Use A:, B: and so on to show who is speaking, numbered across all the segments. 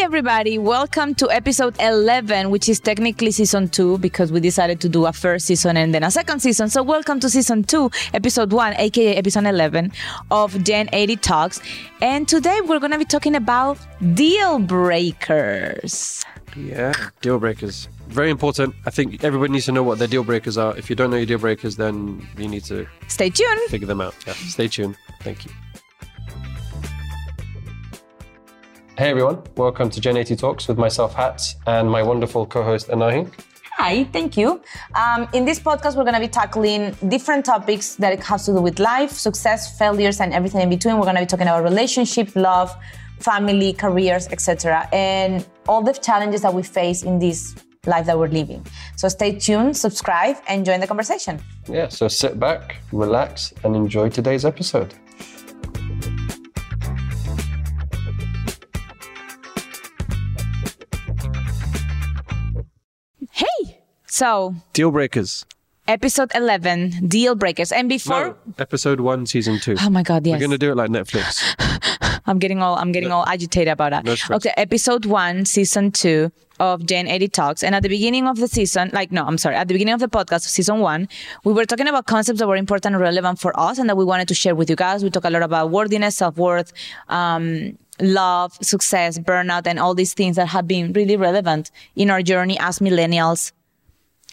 A: everybody, welcome to episode 11, which is technically season 2 because we decided to do a first season and then a second season. So, welcome to season 2, episode 1, aka episode 11 of Gen 80 Talks. And today we're going to be talking about deal breakers.
B: Yeah, deal breakers. Very important. I think everybody needs to know what their deal breakers are. If you don't know your deal breakers, then you need to
A: Stay tuned.
B: figure them out. Yeah, stay tuned. Thank you. Hey everyone, welcome to Gen 80 Talks with myself, Hats, and my wonderful co-host Anahi.
A: Hi, thank you. Um, in this podcast, we're going to be tackling different topics that it has to do with life, success, failures, and everything in between. We're going to be talking about relationship, love, family, careers, etc., and all the challenges that we face in this life that we're living. So stay tuned, subscribe, and join the conversation.
B: Yeah, so sit back, relax, and enjoy today's episode.
A: So
B: Deal breakers.
A: episode 11, deal breakers, and before.
B: No, episode one, season two.
A: Oh my God! Yes.
B: We're gonna do it like Netflix.
A: I'm getting all I'm getting all agitated about that.
B: No
A: okay, episode one, season two of Gen 80 Talks. And at the beginning of the season, like no, I'm sorry, at the beginning of the podcast, season one, we were talking about concepts that were important and relevant for us and that we wanted to share with you guys. We talk a lot about worthiness, self-worth, um, love, success, burnout, and all these things that have been really relevant in our journey as millennials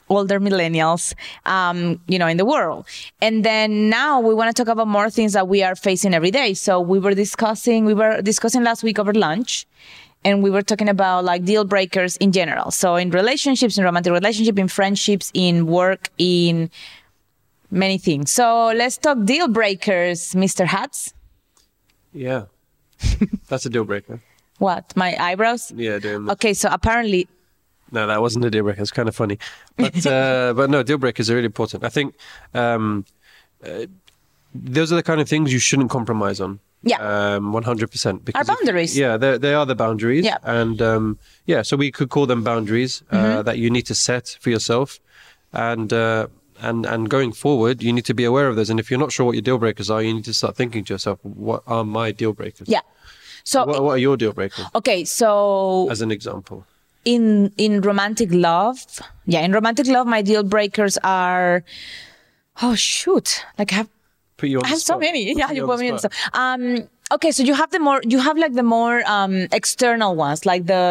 A: older millennials, um, you know, in the world. And then now we want to talk about more things that we are facing every day. So we were discussing, we were discussing last week over lunch, and we were talking about like deal breakers in general. So in relationships, in romantic relationship, in friendships, in work, in many things. So let's talk deal breakers, Mr. Hats.
B: yeah, that's a deal breaker.
A: What? My eyebrows?
B: Yeah.
A: Okay, so apparently
B: No, that wasn't a deal breaker. It's kind of funny, but uh, but no, deal breakers are really important. I think um, uh, those are the kind of things you shouldn't compromise on.
A: Yeah.
B: um, one hundred percent.
A: Our boundaries.
B: Yeah, they they are the boundaries.
A: Yeah. Mm-hmm.
B: and um, yeah, so we could call them boundaries uh, that you need to set for yourself, and. Uh, and and going forward, you need to be aware of those. And if you're not sure what your deal breakers are, you need to start thinking to yourself, what are my deal breakers?
A: yeah. So
B: What, what are your deal breakers?
A: okay, so
B: As an example.
A: In in romantic love yeah in romantic love my deal breakers are oh shoot like i have
B: Put you on
A: i have so
B: spot.
A: many yeah you put me in the
B: spot.
A: um okay so you have the more you have like the more um external ones like the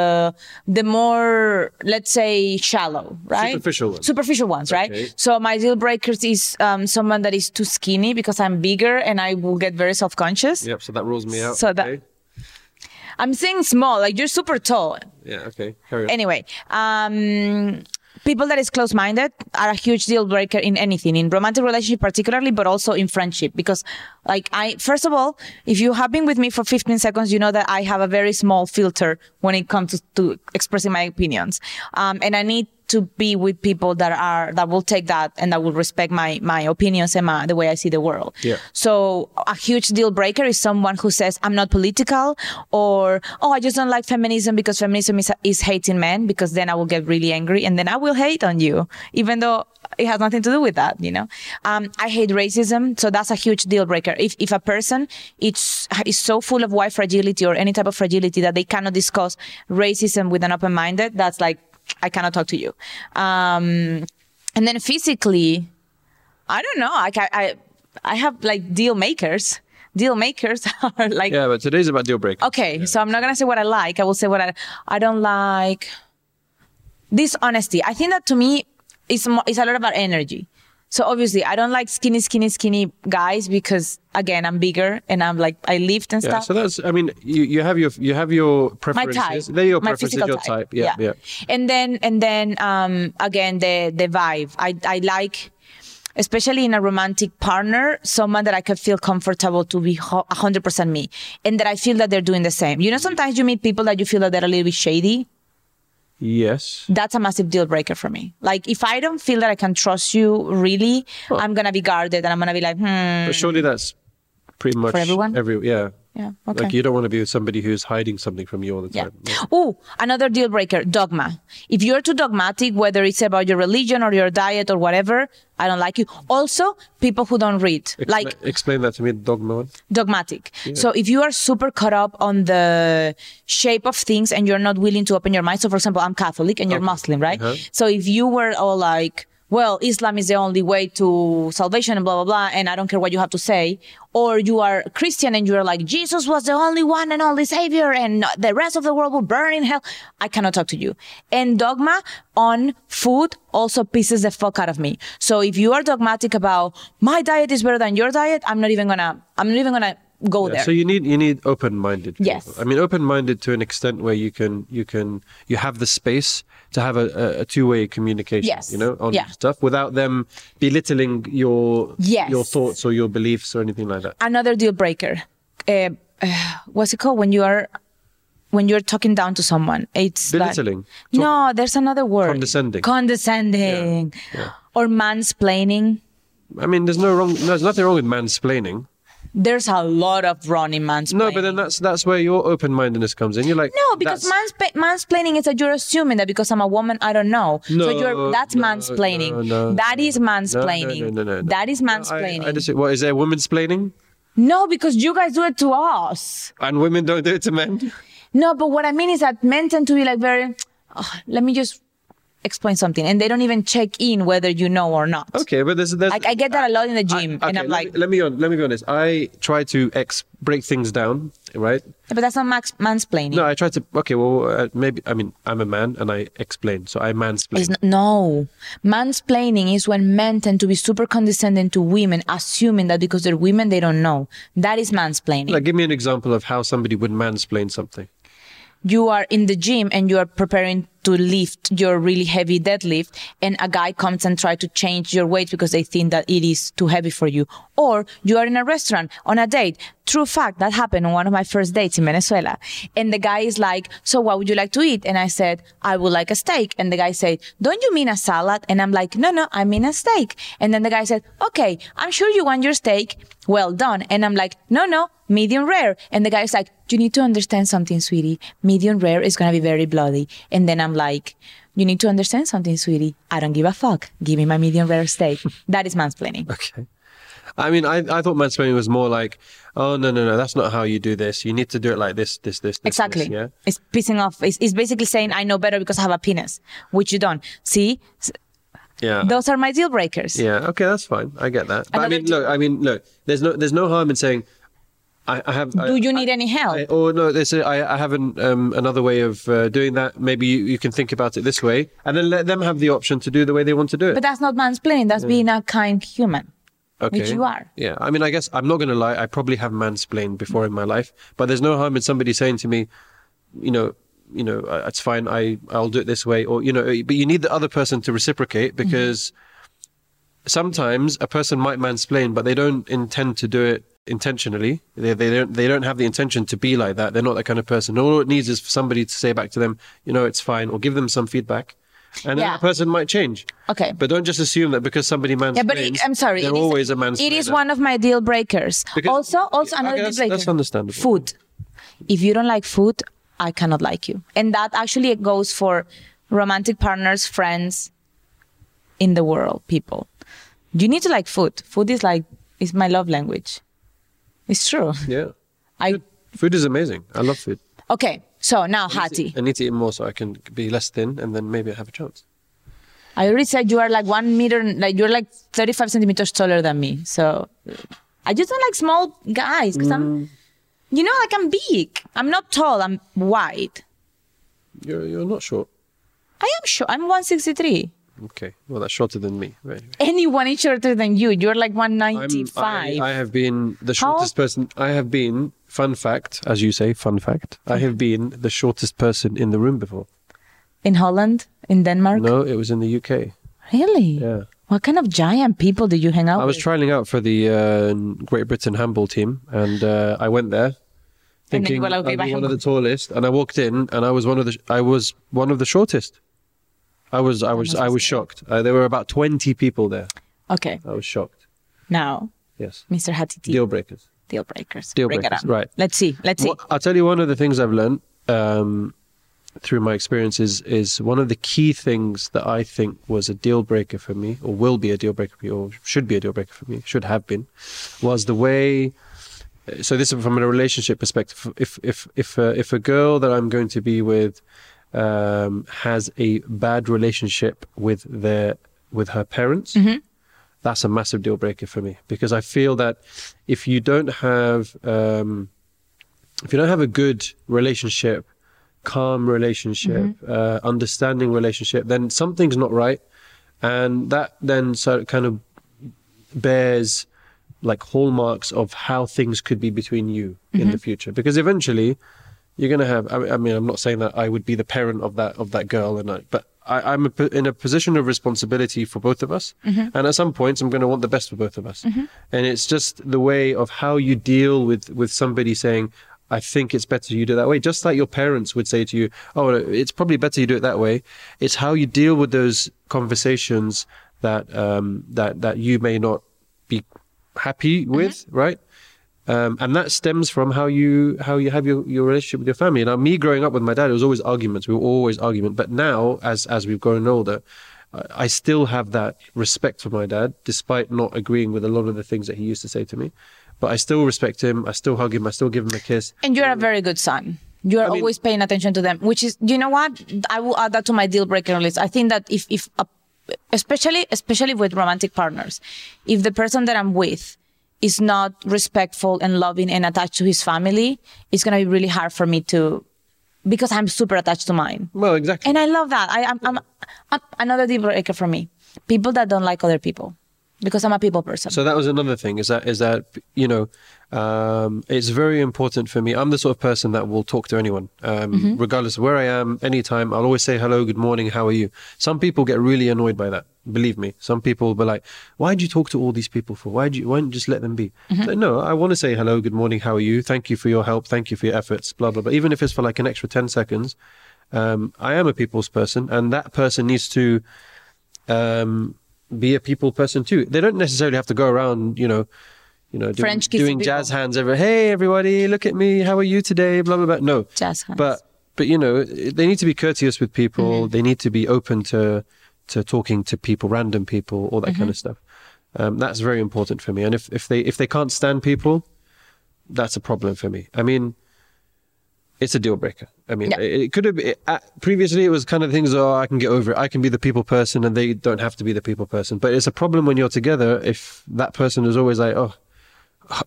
A: the more let's say shallow right
B: Superficial ones.
A: superficial ones right so my deal breakers is um someone that is too skinny because i'm bigger and i will get very self-conscious
B: Yep. So that rules me out.
A: So that-
B: okay.
A: I'm saying small like you're super tall
B: Yeah. Okay. Carry on.
A: anyway um people that is close-minded are a huge deal breaker in anything in romantic relationship particularly but also in friendship because like i first of all if you have been with me for 15 seconds you know that i have a very small filter when it comes to, to expressing my opinions um, and i need to be with people that are that will take that and that will respect my my opinions and my, the way i see the world
B: Yeah.
A: so a huge deal breaker is someone who says, I'm not political or, oh, I just don't like feminism because feminism is, is hating men because then I will get really angry and then I will hate on you, even though it has nothing to do with that, you know? Um, I hate racism. So that's a huge deal breaker. If, if a person is, is so full of white fragility or any type of fragility that they cannot discuss racism with an open minded, that's like, I cannot talk to you. Um, and then physically, I don't know. I, I, I have like deal makers. Deal makers are like
B: Yeah, but today's about deal breakers.
A: okay. So I'm not gonna say what I like. I will say what I I don't like. Dishonesty. I think that to me is is a lot about energy. So obviously I don't like skinny, skinny, skinny guys because again I'm bigger and I'm like I lift and
B: Yeah,
A: stuff.
B: so that's. I mean, you, you have your you have your preferences.
A: my type.
B: They're your
A: my
B: preferences. Your type. Yeah, yeah. yeah.
A: And then and then um again the the vibe. I I like especially in a romantic partner, someone that I could feel comfortable to be ho- 100% me and that I feel that they're doing the same. You know, sometimes you meet people that you feel that they're a little bit shady.
B: Yes.
A: That's a massive deal breaker for me. Like, if I don't feel that I can trust you really, I'm going to be guarded and I'm going to be like, hmm.
B: But surely that's pretty much
A: everyone?
B: Every yeah.
A: Yeah. Okay.
B: Like you don't want to be with somebody who's hiding something from you all the time. Yeah.
A: Oh, another deal breaker, dogma. If you're too dogmatic, whether it's about your religion or your diet or whatever, I don't like you. Also, people who don't read,
B: Expla-
A: like
B: explain that to me, dogma
A: dogmatic. So if you are super caught up on the shape of things and you're not willing to open your mind. So for example, I'm Catholic and you're Muslim, right?
B: Uh-huh.
A: So if you were all like, well, Islam is the only way to salvation and blah, blah, blah, and I don't care what you have to say. Or you are Christian and you're like, Jesus was the only one and only savior and the rest of the world will burn in hell. I cannot talk to you. And dogma on food also pisses the fuck out of me. So if you are dogmatic about my diet is better than your diet, I'm not even gonna, I'm not even gonna go
B: Yeah,
A: there.
B: So you need you need open minded.
A: Yes.
B: I mean open minded to an extent where you can you can you have the space to have a, a, two way communication.
A: Yes.
B: You know on
A: Yeah.
B: stuff without them belittling your
A: Yes.
B: your thoughts or your beliefs or anything like that.
A: another deal breaker. Uh, uh, what's it called when you are when you're talking down to someone? It's like-
B: Belittling.
A: no, there's another word.
B: Condescending.
A: Condescending. Or mansplaining.
B: I mean, there's no wrong. There's nothing wrong with mansplaining.
A: There's a lot of wrong in mansplaining.
B: No, but then that's that's where your open mindedness comes in. You're like
A: No, because manspa- mansplaining is that you're assuming that because I'm a woman, I don't know. so
B: No,
A: you're that's
B: no,
A: mansplaining.
B: no, no,
A: that is mansplaining.
B: No, no, no, no.
A: That is
B: No, I-
A: mansplaining.
B: I, just, what is there women's splaining?
A: no, because you guys do it to us.
B: And women don't do it to men.
A: No, but what I mean is that men tend to be like very, "Oh, let me just explain something. And they don't even check in whether you know or not.
B: Okay, but there's, there's
A: I, I get that a lot in the gym.
B: I-
A: and I'm
B: let
A: like,
B: me, let me on, let me be honest. I try to ex break things down, right?
A: but that's not max mansplaining.
B: No, I try to. Okay, well, uh, maybe I mean I'm a man and I explain, so I mansplain.
A: It's n- no. Mansplaining is when men tend to be super condescending to women, assuming that because they're women, they don't know. That is mansplaining.
B: like, give me an example of how somebody would mansplain something.
A: you are in the gym and you are preparing to lift your really heavy deadlift and a guy comes and try to change your weight because they think that it is too heavy for you. Or you are in a restaurant on a date. True fact that happened on one of my first dates in venezuela. And the guy is like so what would you like to eat? And i said i would like a steak. And the guy said don't you mean a salad? And i'm like no no i mean a steak. And then the guy said okay i'm sure you want your steak. Well done. And i'm like no no medium rare. And the guy's like you need to understand something sweetie. Medium rare is going to be very bloody. And then i'm like you need to understand something sweetie i don't give a fuck give me my medium rare steak that is mansplaining
B: Okay. I mean, I, I thought mansplaining was more like, oh no no no, that's not how you do this. You need to do it like this this this. this
A: exactly
B: This, yeah.
A: it's pissing off it's, it's basically saying i know better because i have a penis which you don't see
B: Yeah.
A: those are my deal breakers
B: Yeah. Okay, that's fine. I get that. But I
A: Another
B: mean, look. I mean, look. There's no there's no harm in saying, I, I have.
A: do you need any help
B: I, or no, there's a, I, I have an, um, another way of uh, doing that. Maybe you, you can think about it this way, and then let them have the option to do the way they want to do it.
A: but that's not mansplaining that's being a kind human
B: okay.
A: which you are.
B: Yeah. I mean, I guess I'm not going to lie. I probably have mansplained before in my life, but there's no harm in somebody saying to me, you know, you know, uh, it's fine. I I'll do it this way, or you know, but you need the other person to reciprocate
A: Mm-hmm.
B: because sometimes a person might mansplain, but they don't intend to do it intentionally. They, they don't they don't have the intention to be like that. They're not that kind of person. All it needs is for somebody to say back to them, you know, it's fine, or give them some feedback, and then
A: Yeah.
B: that person might change.
A: Okay.
B: But don't just assume that because somebody mansplains,
A: Yeah, but it, I'm sorry.
B: they're
A: is-
B: always a mansplainer.
A: It is one of my deal breakers.
B: Because-
A: also, also another deal breaker.
B: that's understandable.
A: Food. If you don't like food, I cannot like you, and that actually goes for romantic partners, friends, in the world, people. You need to like food. Food is like is my love language. It's true.
B: Yeah.
A: I
B: Food is amazing. I love food.
A: okay. So now,
B: I need to-
A: Hattie,
B: I need to eat more so I can be less thin and then maybe I have a chance.
A: I already said you are like one meter, like you're like 35 centimeters taller than me. So I just don't like small guys because
B: Mm.
A: I'm, you know, like I'm big. I'm not tall. I'm wide.
B: You're, you're not short.
A: I am short. I'm 163.
B: Okay. Well, that's shorter than me. Right.
A: Anyone is shorter than you. You're like 195.
B: I, I have been the
A: How-
B: shortest person. I have been, fun fact, as you say, fun fact, I have been the shortest person in the room before.
A: in Holland, in Denmark.
B: No, it was in the UK.
A: Really?
B: Yeah.
A: What kind of giant people did you hang out with?
B: I was
A: with?
B: trialing out for the uh, Great Britain handball team and uh, I went there.
A: And then you
B: Thinking I'd be one of the tallest, and I walked in, and I was one of the I was one of the shortest. I was I was I was shocked. Uh, there were about twenty people there.
A: okay.
B: I was shocked.
A: Now,
B: Yes.
A: Mr. Hatiti.
B: Deal breakers.
A: Deal breakers.
B: Deal breakers, right.
A: Let's see. Let's see.
B: Well, I'll tell you one of the things I've learned um, through my experiences is one of the key things that I think was a deal breaker for me, or will be a deal breaker for me, or should be a deal breaker for me, should have been, was the way. So this is from a relationship perspective. If if if uh, if a girl that I'm going to be with um, has a bad relationship with their with her parents, that's a massive deal breaker for me. Because I feel that if you don't have um, if you don't have a good relationship, calm relationship, uh, understanding relationship, then something's not right, and that then so kind of bears like hallmarks of how things could be between you in the future. Because eventually, you're gonna have. I mean, I mean, I'm not saying that I would be the parent of that of that girl, and I, but I, I'm a, in a position of responsibility for both of us. Mm-hmm. And at some points, I'm gonna want the best for both of us. Mm-hmm. And it's just the way of how you deal with with somebody saying. I think it's better you do it that way. Just like your parents would say to you, "Oh, it's probably better you do it that way." It's how you deal with those conversations that um, that that you may not be happy mm-hmm. with, right? Um, and that stems from how you how you have your, your relationship with your family. Now, me growing up with my dad, it was always arguments. We were always argument. But now, as as we've grown older, I still have that respect for my dad, despite not agreeing with a lot of the things that he used to say to me. But I still respect him. I still hug him. I still give him a kiss.
A: And you're a very good son. You are
B: I mean-
A: always paying attention to them, which is, you know what? I will add that to my deal breaker list. I think that if, if, a, especially, especially with romantic partners, if the person that I'm with is not respectful and loving and attached to his family, it's going to be really hard for me to, because I'm super attached to mine.
B: Well, exactly.
A: And I love that. I, I'm, I'm, I'm another deal breaker for me. People that don't like other people because I'm a people person.
B: So that was another thing. Is that is that you know, um, it's very important for me. I'm the sort of person that will talk to anyone, um, regardless of where I am, anytime. I'll always say hello, good morning, how are you? Some people get really annoyed by that. Believe me, some people will be like, "Why do you talk to all these people for? Why do you? Why don't you just let them be?" So, no, I want to say hello, good morning, how are you? Thank you for your help. Thank you for your efforts. Blah blah blah. Even if it's for like an extra ten seconds, um, I am a people's person, and that person needs to um, be a people person too. They don't necessarily have to go around, you know, you know, doing, doing jazz hands over. Hey, everybody, look at me. How are you today? Blah blah blah. No,
A: Jazz hands.
B: But but you know, they need to be courteous with people.
A: Mm-hmm.
B: They need to be open to to talking to people, random people, all that
A: Mm-hmm.
B: kind of stuff. Um, that's very important for me. And if if they if they can't stand people, that's a problem for me. I mean, it's a deal breaker. I mean,
A: Yeah.
B: it, it could have it, uh, previously it was kind of things. Oh, I can get over it. I can be the people person, and they don't have to be the people person. But it's a problem when you're together if that person is always like, oh,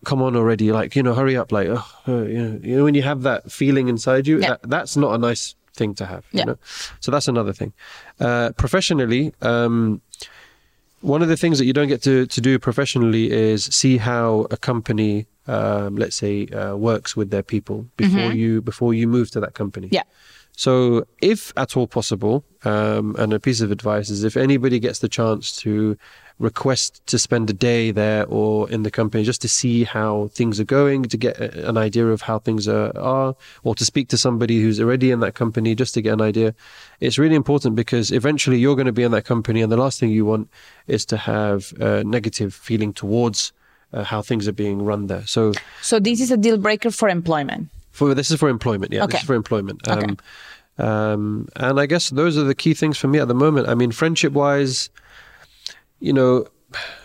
B: come on already, like you know, hurry up, like oh, uh, you know, you know, when you have that feeling inside you,
A: Yeah.
B: that, that's not a nice thing to have.
A: Yeah.
B: You know? So that's another thing. Uh, professionally. Um, one of the things that you don't get to, to do professionally is see how a company, um, let's say, uh, works with their people before you before you move to that company.
A: Yeah.
B: So, if at all possible, um, and a piece of advice is if anybody gets the chance to request to spend a day there or in the company just to see how things are going, to get an idea of how things are, are, or to speak to somebody who's already in that company just to get an idea, it's really important because eventually you're going to be in that company, and the last thing you want is to have a negative feeling towards uh, how things are being run there. So,
A: so this is a deal breaker for employment.
B: for this is for employment, yeah.
A: Okay.
B: This is for employment.
A: Okay.
B: Um, um, and I guess those are the key things for me at the moment. I mean, friendship wise, you know,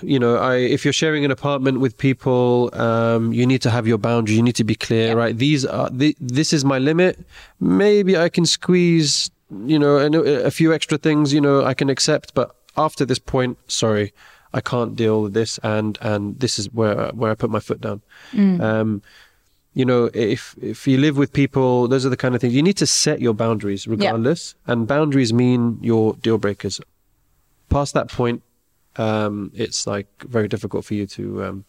B: you know, I if you're sharing an apartment with people, um, you need to have your boundaries. You need to be clear,
A: Yeah.
B: right? These are the, this is my limit. Maybe I can squeeze, you know, a, a few extra things. You know, I can accept, but after this point, sorry, I can't deal with this, and and this is where where I put my foot down. Um, you know, if if you live with people, those are the kind of things you need to set your boundaries regardless. And boundaries mean your deal breakers. Past that point, um, it's like very difficult for you to um,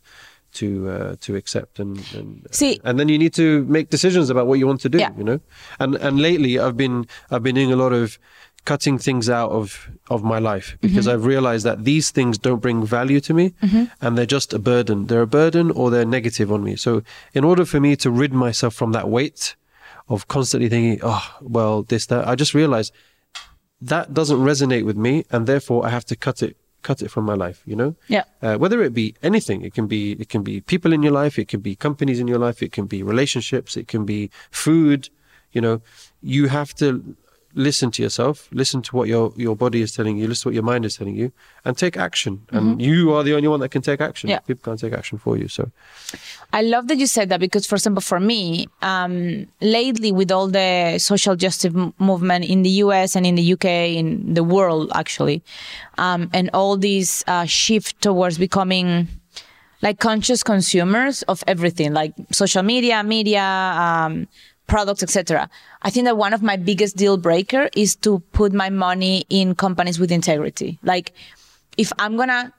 B: to uh, to accept and and
A: See-
B: and then you need to make decisions about what you want to do.
A: Yeah.
B: You know, and and lately I've been I've been doing a lot of cutting things out of of my life because I've realized that these things don't bring value to me and they're just a burden. They're a burden or they're negative on me. So in order for me to rid myself from that weight of constantly thinking, oh well, this that, I just realized that doesn't resonate with me and therefore I have to cut it cut it from my life. You know,
A: Yeah.
B: uh, whether it be anything, it can be it can be people in your life, it can be companies in your life, it can be relationships, it can be food. You know, you have to listen to yourself, listen to what your your body is telling you, listen to what your mind is telling you, and take action. And you are the only one that can take action.
A: Yeah.
B: People can't take action for you. So
A: I love that you said that because, for example, for me, um, lately with all the social justice movement in the US and in the UK, in the world actually, um, and all these uh, shift towards becoming like conscious consumers of everything, like social media, media, um, products, etc. I think that one of my biggest deal breaker is to put my money in companies with integrity. Like, if I'm gonna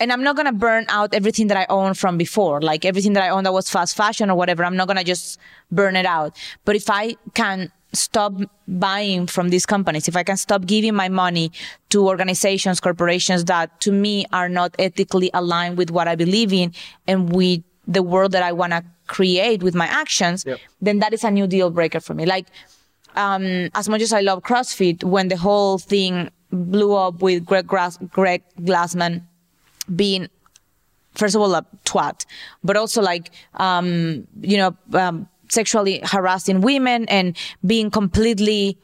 A: and I'm not gonna burn out everything that I own from before, like everything that I own that was fast fashion or whatever. I'm not gonna just burn it out. But if I can stop buying from these companies, if I can stop giving my money to organizations, corporations that to me are not ethically aligned with what I believe in and with the world that I wanna create with my actions,
B: Yep.
A: then that is a new deal breaker for me. Like, um, as much as I love CrossFit, when the whole thing blew up with Greg, Grass, Greg Glassman being, first of all, a twat, but also like, um, you know, um, sexually harassing women and being completely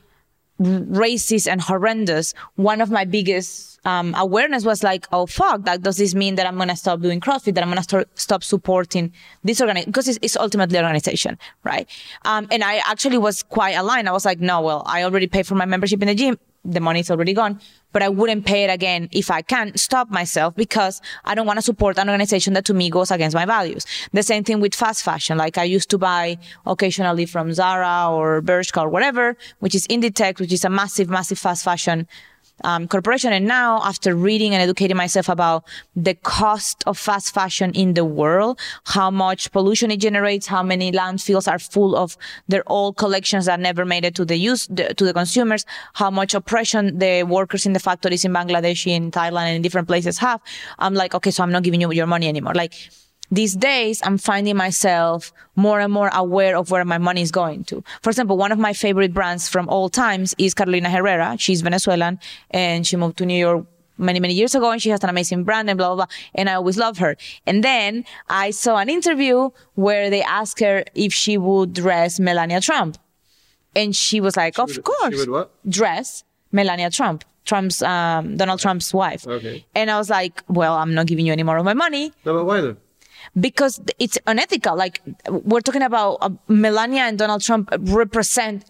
A: racist and horrendous, one of my biggest um, awareness was like, oh fuck, that does this mean that I'm gonna stop doing CrossFit? That I'm gonna start, stop supporting this organization because it's, it's ultimately an organization, right? Um, and I actually was quite aligned. I was like, no, well, I already paid for my membership in the gym. The money's already gone, but I wouldn't pay it again if I can stop myself because I don't want to support an organization that to me goes against my values. The same thing with fast fashion. Like I used to buy occasionally from Zara or Bershka or whatever, which is Inditex, which is a massive, massive fast fashion um, corporation. And now, after reading and educating myself about the cost of fast fashion in the world, how much pollution it generates, how many landfills are full of their old collections that never made it to the use the, to the consumers, how much oppression the workers in the factories in Bangladesh, in Thailand, and in different places have. I'm like, okay, so I'm not giving you your money anymore. Like these days I'm finding myself more and more aware of where my money is going to. For example, one of my favorite brands from all times is Carolina Herrera. She's Venezuelan and she moved to New York many, many years ago and she has an amazing brand and blah, blah, blah. And I always love her. And then I saw an interview where they asked her if she would dress Melania Trump. And she was like, of
B: would- she
A: course.
B: would what?
A: Dress Melania Trump. Trump's, um, Donald Trump's wife.
B: Okay.
A: And I was like, well, I'm not giving you any more of my money
B: no, but why though?
A: Because it's unethical. Like we're talking about uh, Melania and Donald Trump represent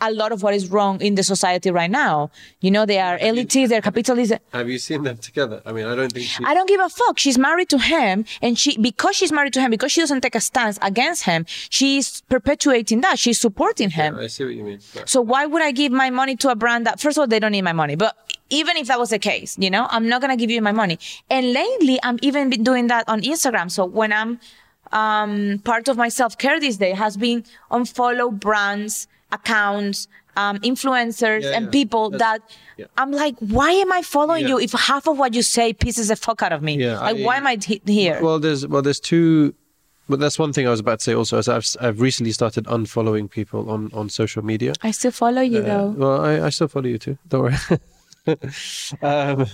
A: a lot of what is wrong in the society right now. You know, they are elitists, they're capitalists.
B: Have you seen them together? I mean, I don't think she.
A: I don't give a fuck. She's married to him, and she because she's married to him, because she doesn't take a stance against him, she's perpetuating that. She's supporting him.
B: I see what you mean. But-
A: So why would I give my money to a brand that, first of all, they don't need my money, but even if that was the case, you know, I'm not going to give you my money. And lately, I'm even been doing that on Instagram. So when I'm, um, part of my self-care this day has been unfollow brands, accounts, um, influencers
B: Yeah,
A: and
B: yeah.
A: people
B: That's-
A: that
B: yeah.
A: I'm like, why am I following you if half of what you say pisses the fuck out of me?
B: Yeah,
A: like,
B: I-
A: why am I t- here?
B: Well, there's well, there's two. But that's one thing I was about to say. Also, is I've I've recently started unfollowing people on on social media.
A: I still follow you
B: Uh,
A: though.
B: well, I, I still follow you too. Don't worry. um,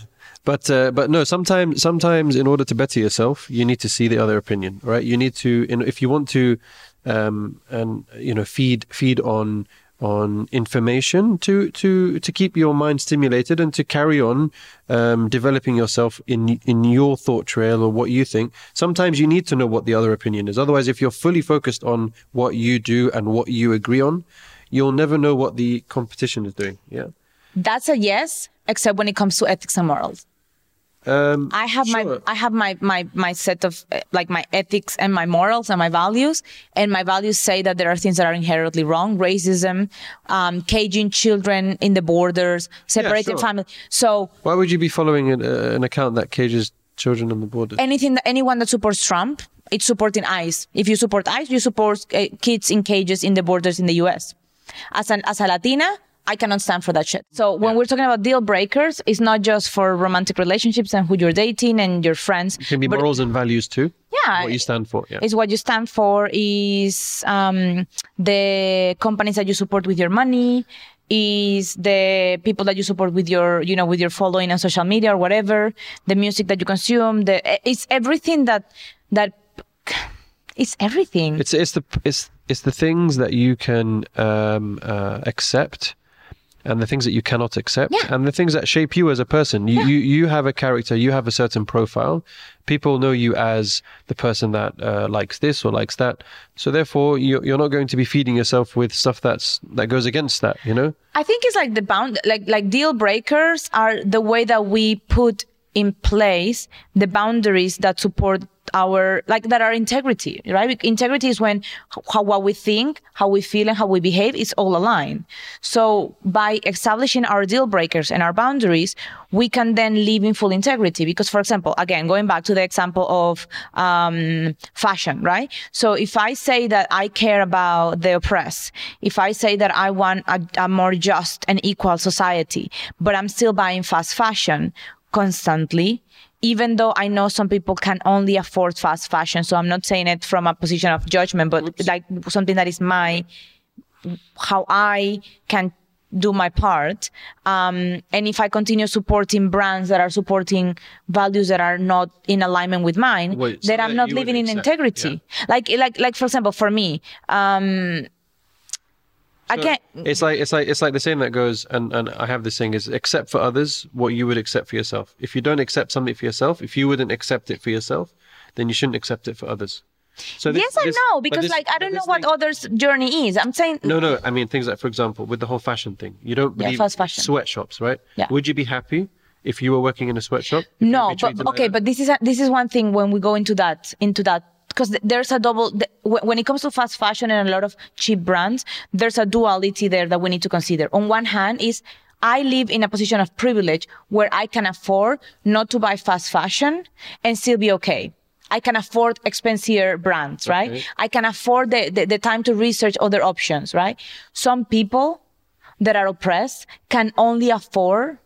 B: but uh, but no, sometimes sometimes in order to better yourself, you need to see the other opinion, right? You need to, in, if you want to, um, and you know, feed feed on on information to to to keep your mind stimulated and to carry on um, developing yourself in in your thought trail or what you think. Sometimes you need to know what the other opinion is. Otherwise, if you're fully focused on what you do and what you agree on, you'll never know what the competition is doing. Yeah.
A: That's a yes, except when it comes to ethics and morals.
B: Um,
A: I have my. I have my my my set of uh, like my ethics and my morals and my values, and my values say that there are things that are inherently wrong: racism, um, caging children in the borders, separating
B: sure.
A: family. So
B: Why would you be following an, uh, an account that cages children on the border?
A: anything that anyone that supports Trump, it's supporting ICE. If you support ICE, you support uh, kids in cages in the borders in the U.S. As an as a Latina. I cannot stand for that shit. So when we're talking about deal breakers, it's not just for romantic relationships and who you're dating and your friends.
B: It can be morals and values too.
A: Yeah.
B: What you stand for. Yeah.
A: is what you stand for is um, the companies that you support with your money is the people that you support with your, you know, with your following on social media or whatever, the music that you consume, the, it's everything that, that, it's everything.
B: It's it's the it's it's the things that you can um, uh, accept, and the things that you cannot accept,
A: Yeah.
B: and the things that shape you as a person. You, you you have a character. You have a certain profile. People know you as the person that uh, likes this or likes that. So therefore, you're, you're not going to be feeding yourself with stuff that's that goes against that. You know.
A: I think it's like the bound, like like deal breakers are the way that we put in place the boundaries that support our like that are integrity, right? Integrity is when how what we think, how we feel, and how we behave is all aligned. So by establishing our deal breakers and our boundaries, we can then live in full integrity. Because, for example, again going back to the example of um, fashion, right? So if I say that I care about the oppressed, if I say that I want a, a more just and equal society, but I'm still buying fast fashion constantly, even though I know some people can only afford fast fashion. So I'm not saying it from a position of judgment, but like something that is my, how I can do my part. Um, and if I continue supporting brands that are supporting values that are not in alignment with mine,
B: Wait, so
A: then I'm not living in
B: accept,
A: integrity. Like, like, like, for example, for me, um, again,
B: It's like it's like it's like the saying that goes, and and I have this thing is accept for others what you would accept for yourself. If you don't accept something for yourself, if you wouldn't accept it for yourself, then you shouldn't accept it for others. So this-
A: yes, I
B: this-
A: know because
B: this-
A: like I don't know what
B: thing-
A: others' journey is. I'm saying
B: No, no. I mean things like, for example, with the whole fashion thing, you don't
A: Yeah,
B: believe
A: fast fashion.
B: sweatshops, right?
A: Yeah.
B: Would you be happy if you were working in a sweatshop? If you would
A: No, but
B: treated like
A: okay, but this is a, this is one thing when we go into that into that because there's a double when it comes to fast fashion and a lot of cheap brands, there's a duality there that we need to consider. On one hand, is I live in a position of privilege where I can afford not to buy fast fashion and still be okay. I can afford expensive brands, right?
B: Okay.
A: I can afford the, the, the time to research other options, right? Some people that are oppressed can only afford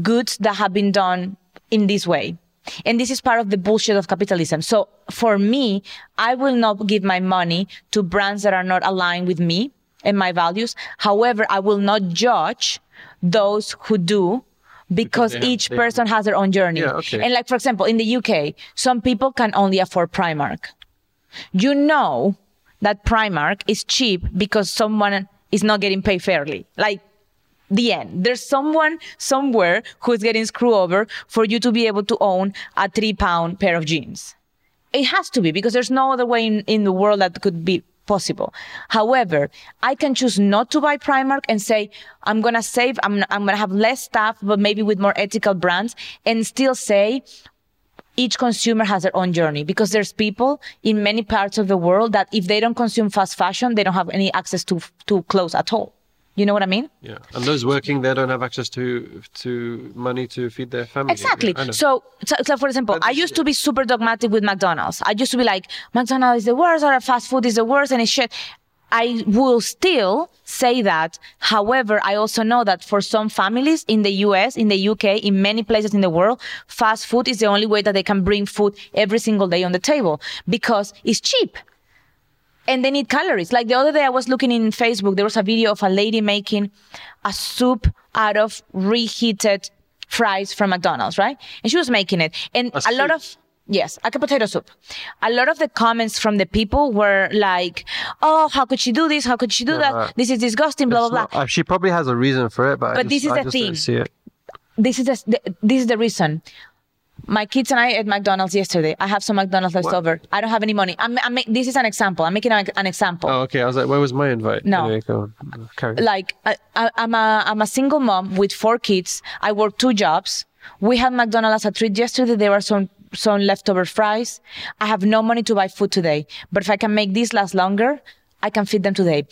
A: goods that have been done in this way. And this is part of the bullshit of capitalism. So for me, I will not give my money to brands that are not aligned with me and my values. However, I will not judge those who do because
B: have-
A: each
B: have-
A: person has their own journey.
B: Yeah, okay.
A: And like, for example, in the UK, some people can only afford Primark. You know that Primark is cheap because someone is not getting paid fairly. Like, the end. There's someone somewhere who's getting screwed over for you to be able to own a three pound pair of jeans. It has to be because there's no other way in, in the world that could be possible. However, I can choose not to buy Primark and say, I'm going to save, I'm, I'm going to have less stuff, but maybe with more ethical brands and still say, each consumer has their own journey because there's people in many parts of the world that if they don't consume fast fashion, they don't have any access to, to clothes at all. You know what I mean?
B: Yeah, and those working there don't have access to to money to feed their family.
A: Exactly.
B: Yeah, I know.
A: so, so, so, for example, I used to be super dogmatic with McDonald's. I used to be like, McDonald's is the worst, or fast food is the worst, and it's shit. I will still say that. However, I also know that for some families in the US, in the UK, in many places in the world, fast food is the only way that they can bring food every single day on the table because it's cheap and they need calories. Like the other day, I was looking in Facebook. There was a video of a lady making a soup out of reheated fries from McDonald's, right? And she was making it, and
B: A
A: a, lot of yes, like a potato soup. A lot of the comments from the people were like, "Oh, how could she do this? How could she do that? This is disgusting." Blah blah blah.
B: not- uh, she probably has a reason for it, but I
A: But this is
B: I
A: the
B: just
A: thing.
B: don't see it.
A: This is the this is the reason. My kids and I ate McDonald's yesterday. I have some McDonald's left
B: What?
A: over. I don't have any money. I'm, I'm, this is an example. I'm making an, an example.
B: Oh, okay. I was like, where was my invite?
A: No.
B: Anyway, go on. Carry on.
A: like I, I, I'm a I'm a single mom with four kids. I work two jobs. We had McDonald's as a treat yesterday. There were some some leftover fries. I have no money to buy food today, but if I can make this last longer, I can feed them today.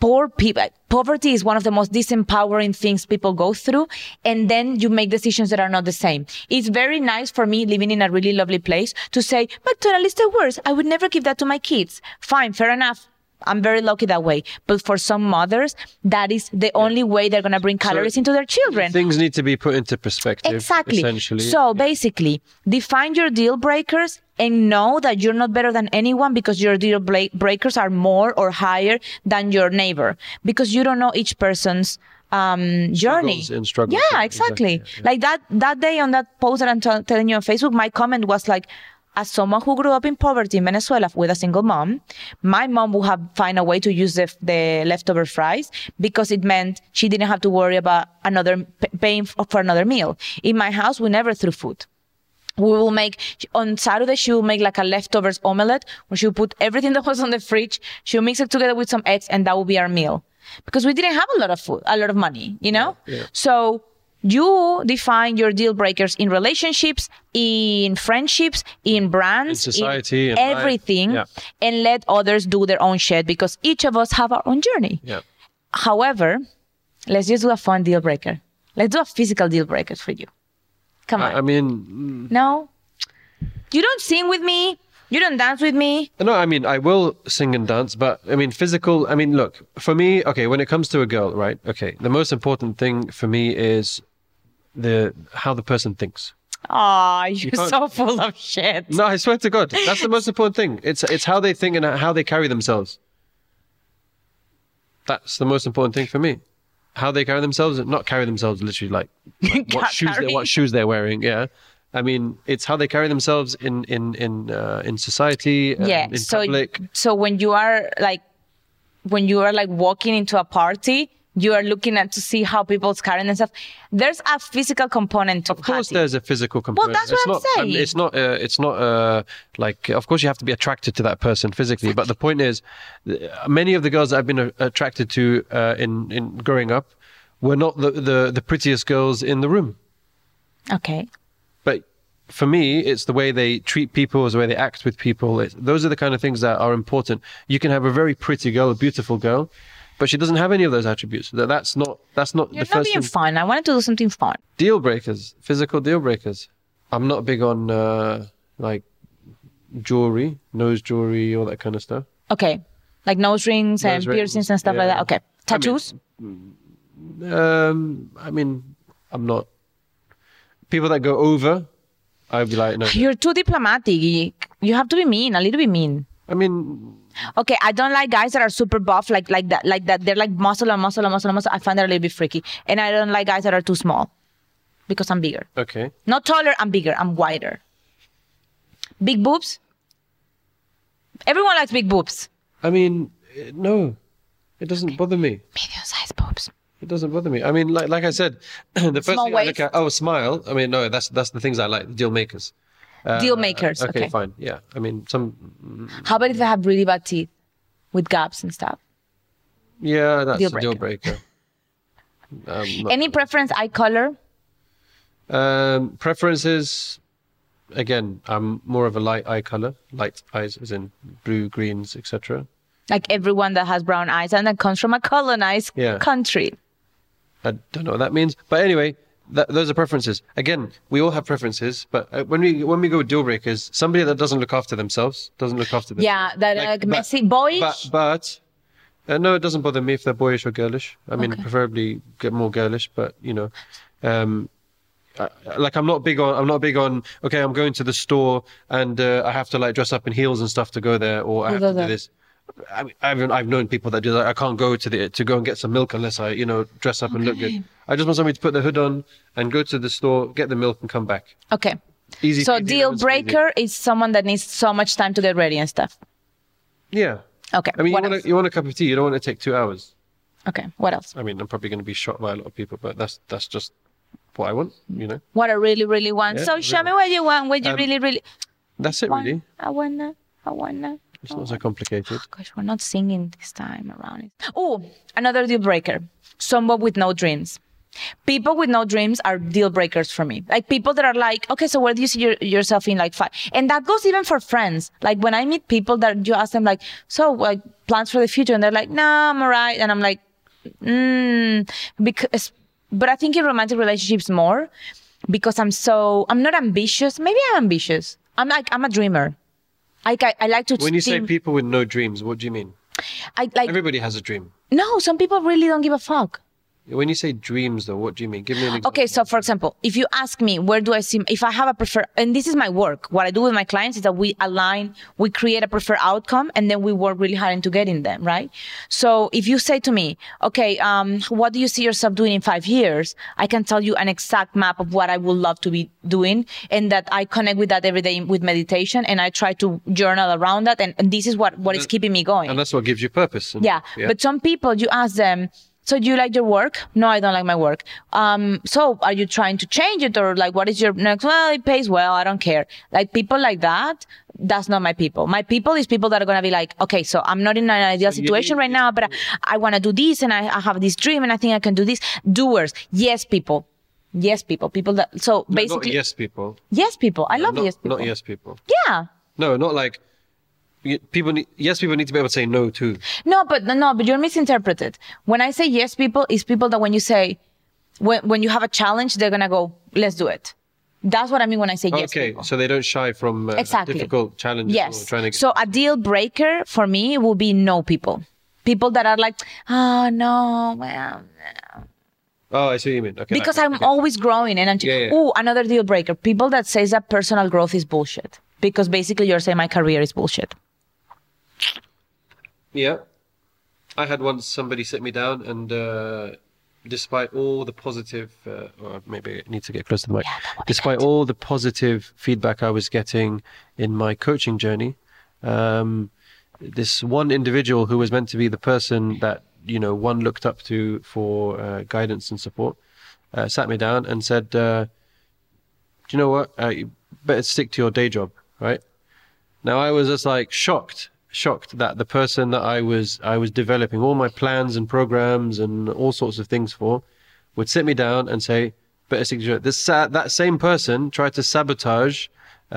A: Poor people, poverty is one of the most disempowering things people go through. And then you make decisions that are not the same. It's very nice for me living in a really lovely place to say, McDonald's the worst. I would never give that to my kids. Fine, fair enough. I'm very lucky that way. But for some mothers, that is the only way they're going to bring calories into their children.
B: Things need to be put into perspective.
A: Exactly.
B: Essentially.
A: So basically, define your deal breakers and know that you're not better than anyone because your deal breakers are more or higher than your neighbor because you don't know each person's um, journey.
B: Struggles
A: Yeah,
B: yeah,
A: exactly.
B: exactly, yeah.
A: Like that that day on that post that I'm t- telling you on Facebook, my comment was like, as someone who grew up in poverty in Venezuela with a single mom, my mom would have find a way to use the, the leftover fries because it meant she didn't have to worry about another paying for another meal. In my house, we never threw food we will make on Saturday she will make like a leftovers omelette where she'll put everything that was on the fridge, she'll mix it together with some eggs, and that will be our meal. Because we didn't have a lot of food, a lot of money, you know?
B: Yeah, yeah.
A: So you define your deal breakers in relationships, in friendships, in brands,
B: In society, in
A: everything,
B: Yeah.
A: and let others do their own shit because each of us have our own journey.
B: Yeah.
A: However, let's just do a fun deal breaker. Let's do a physical deal breaker for you. Come on.
B: I, I mean, mm.
A: No. You don't sing with me. You don't dance with me.
B: No, I mean, I will sing and dance, but I mean, physical. I mean, look, for me, okay, when it comes to a girl, right? Okay, the most important thing for me is the how the person thinks.
A: Ah, you're
B: can't-
A: so full of shit.
B: No, I swear to God, that's the most important thing. It's it's how they think and how they carry themselves. That's the most important thing for me. How they carry themselves, not carry themselves literally like, like what shoes they, what shoes they're wearing. Yeah, I mean, it's how they carry themselves in in in uh, in society. and
A: yeah.
B: in
A: So,
B: public.
A: so when you are like, when you are like walking into a party, you are looking at to see how people's carrying themselves. There's a physical component to
B: Of course,
A: party.
B: there's a physical component.
A: Well, that's
B: it's
A: what I'm
B: not, I mean,
A: saying.
B: it's not. Uh, it's not. Uh, like, of course, you have to be attracted to that person physically. But the point is, uh, many of the girls that I've been uh, attracted to uh, in in growing up were not the, the the prettiest girls in the room.
A: Okay.
B: But for me, it's the way they treat people, it's the way they act with people. It's, those are the kind of things that are important. You can have a very pretty girl, a beautiful girl, but she doesn't have any of those attributes. That that's not that's not
A: You're
B: the
A: not
B: first
A: being
B: thing.
A: fun. I wanted to do something fun.
B: deal breakers, physical deal breakers. I'm not big on uh, like jewelry, nose jewelry, all that kind of stuff.
A: Okay. Like nose rings and
B: rings,
A: piercings and stuff like
B: yeah.
A: that. Okay. Tattoos?
B: Um, I mean, I'm not. People that go over, I'd be like, no.
A: You're too diplomatic. You have to be mean, a little bit mean.
B: I mean,
A: Okay, I don't like guys that are super buff, like like that, like that. They're like muscle and muscle and muscle and muscle. I find that a little bit freaky, and I don't like guys that are too small, because I'm bigger.
B: okay.
A: Not taller, I'm bigger. I'm wider. Big boobs. Everyone likes big boobs.
B: I mean, eh, no, it doesn't bother me.
A: Medium-sized boobs.
B: It doesn't bother me. I mean, like like I said, the first
A: Small
B: thing I look at, oh, smile. I mean, no, that's that's the things I like, the deal makers. Uh,
A: Deal makers,
B: Okay,
A: okay.
B: fine. Yeah. I mean, some.
A: How about if I have really bad teeth, with gaps and stuff?
B: Yeah, that's
A: Deal
B: a deal breaker. Um, not-
A: Any preference eye color?
B: Um, preferences. Again, I'm more of a light eye color, light eyes, as in blue, greens, etc.
A: Like everyone that has brown eyes and that comes from a colonized
B: Yeah.
A: country.
B: I don't know what that means, but anyway, that, those are preferences. Again, we all have preferences, but uh, when we when we go with deal breakers, somebody that doesn't look after themselves doesn't look after themselves.
A: Yeah, that like,
B: but-
A: messy boyish.
B: But but uh, no, it doesn't bother me if they're boyish or girlish. I mean,
A: Okay.
B: preferably get more girlish, but you know, um, I, like I'm not big on I'm not big on. Okay, I'm going to the store and uh, I have to like dress up in heels and stuff to go there, or I have to do this. I mean, I've I've known people that do that. I can't go to the to go and get some milk unless I you know dress up and look good. I just want somebody to put the hood on and go to the store, get the milk, and come back.
A: okay.
B: Easy.
A: So deal breaker is someone that needs so much time to get ready and stuff.
B: Yeah.
A: Okay.
B: I mean, you want, a, you want a cup of tea. You don't want to take two hours.
A: Okay. What else?
B: I mean, I'm probably going to be shot by a lot of people, but that's that's just what I want. You know,
A: What I really, really want.
B: Yeah,
A: so show me what you want. What you
B: Um,
A: really, really
B: that's it
A: want.
B: really.
A: I wanna. I wanna.
B: It's not so complicated.
A: Gosh, we're not singing this time around. Oh, another deal breaker. Someone with no dreams. People with no dreams are deal breakers for me. Like people that are like, okay, so where do you see your, yourself in like five? And that goes even for friends. Like when I meet people that you ask them like, so like plans for the future, and they're like, nah, I'm alright, and I'm like, mm, because. But I think in romantic relationships more because I'm so I'm not ambitious. Maybe I'm ambitious. I'm like I'm a dreamer. I I, like to.
B: When you say people with no dreams, what do you mean?
A: I like
B: Everybody has a dream.
A: no, some people really don't give a fuck.
B: When you say dreams, though, what do you mean? Give me an example.
A: Okay, so for example, if you ask me where do I see if I have a preferred and this is my work, what I do with my clients is that we align, we create a preferred outcome, and then we work really hard into getting them right. So if you say to me, okay, um, what do you see yourself doing in five years? I can tell you an exact map of what I would love to be doing, and that I connect with that every day with meditation, and I try to journal around that, and, and this is what what is keeping me going.
B: and that's what gives you purpose. And-
A: Yeah. But some people, you ask them, so do you like your work? No, I don't like my work. Um, so are you trying to change it or like, what is your next? Well, it pays well. I don't care. Like people like that. That's not my people. My people is people that are going to be like, okay, so I'm not in an ideal situation right now, but I, I want to do this and I, I have this dream and I think I can do this. Doers. Yes, people. Yes, people. People that, so
B: No, not
A: basically,
B: yes people.
A: yes, people. I love
B: not,
A: yes people.
B: Not yes people.
A: Yeah.
B: No, not like people. Need, yes, people need to be able to say no too.
A: No, but no, but you're misinterpreted. When I say yes, people, is people that when you say, when, when you have a challenge, they're gonna go, let's do it. That's what I mean when I say yes.
B: okay, so they don't shy from uh,
A: Exactly.
B: difficult challenges. Or
A: Yes.
B: trying to
A: So a deal breaker for me will be no people. People that are like, oh no, well, no."
B: oh, I see what you mean. Okay.
A: because I'm
B: okay.
A: always growing and I'm,
B: Yeah, yeah.
A: oh, another deal breaker. People that says that personal growth is bullshit. Because basically you're saying my career is bullshit.
B: Yeah. I had once somebody sit me down and uh, despite all the positive, uh, or maybe I need to get close to the mic,
A: Yeah,
B: despite all the positive feedback I was getting in my coaching journey, um, this one individual who was meant to be the person that, you know, one looked up to for uh, guidance and support, uh, sat me down and said, uh, do you know what? Uh, you better stick to your day job, right? Now I was just like shocked, shocked that the person that I was I was developing all my plans and programs and all sorts of things for would sit me down and say, "Better to this." That same person tried to sabotage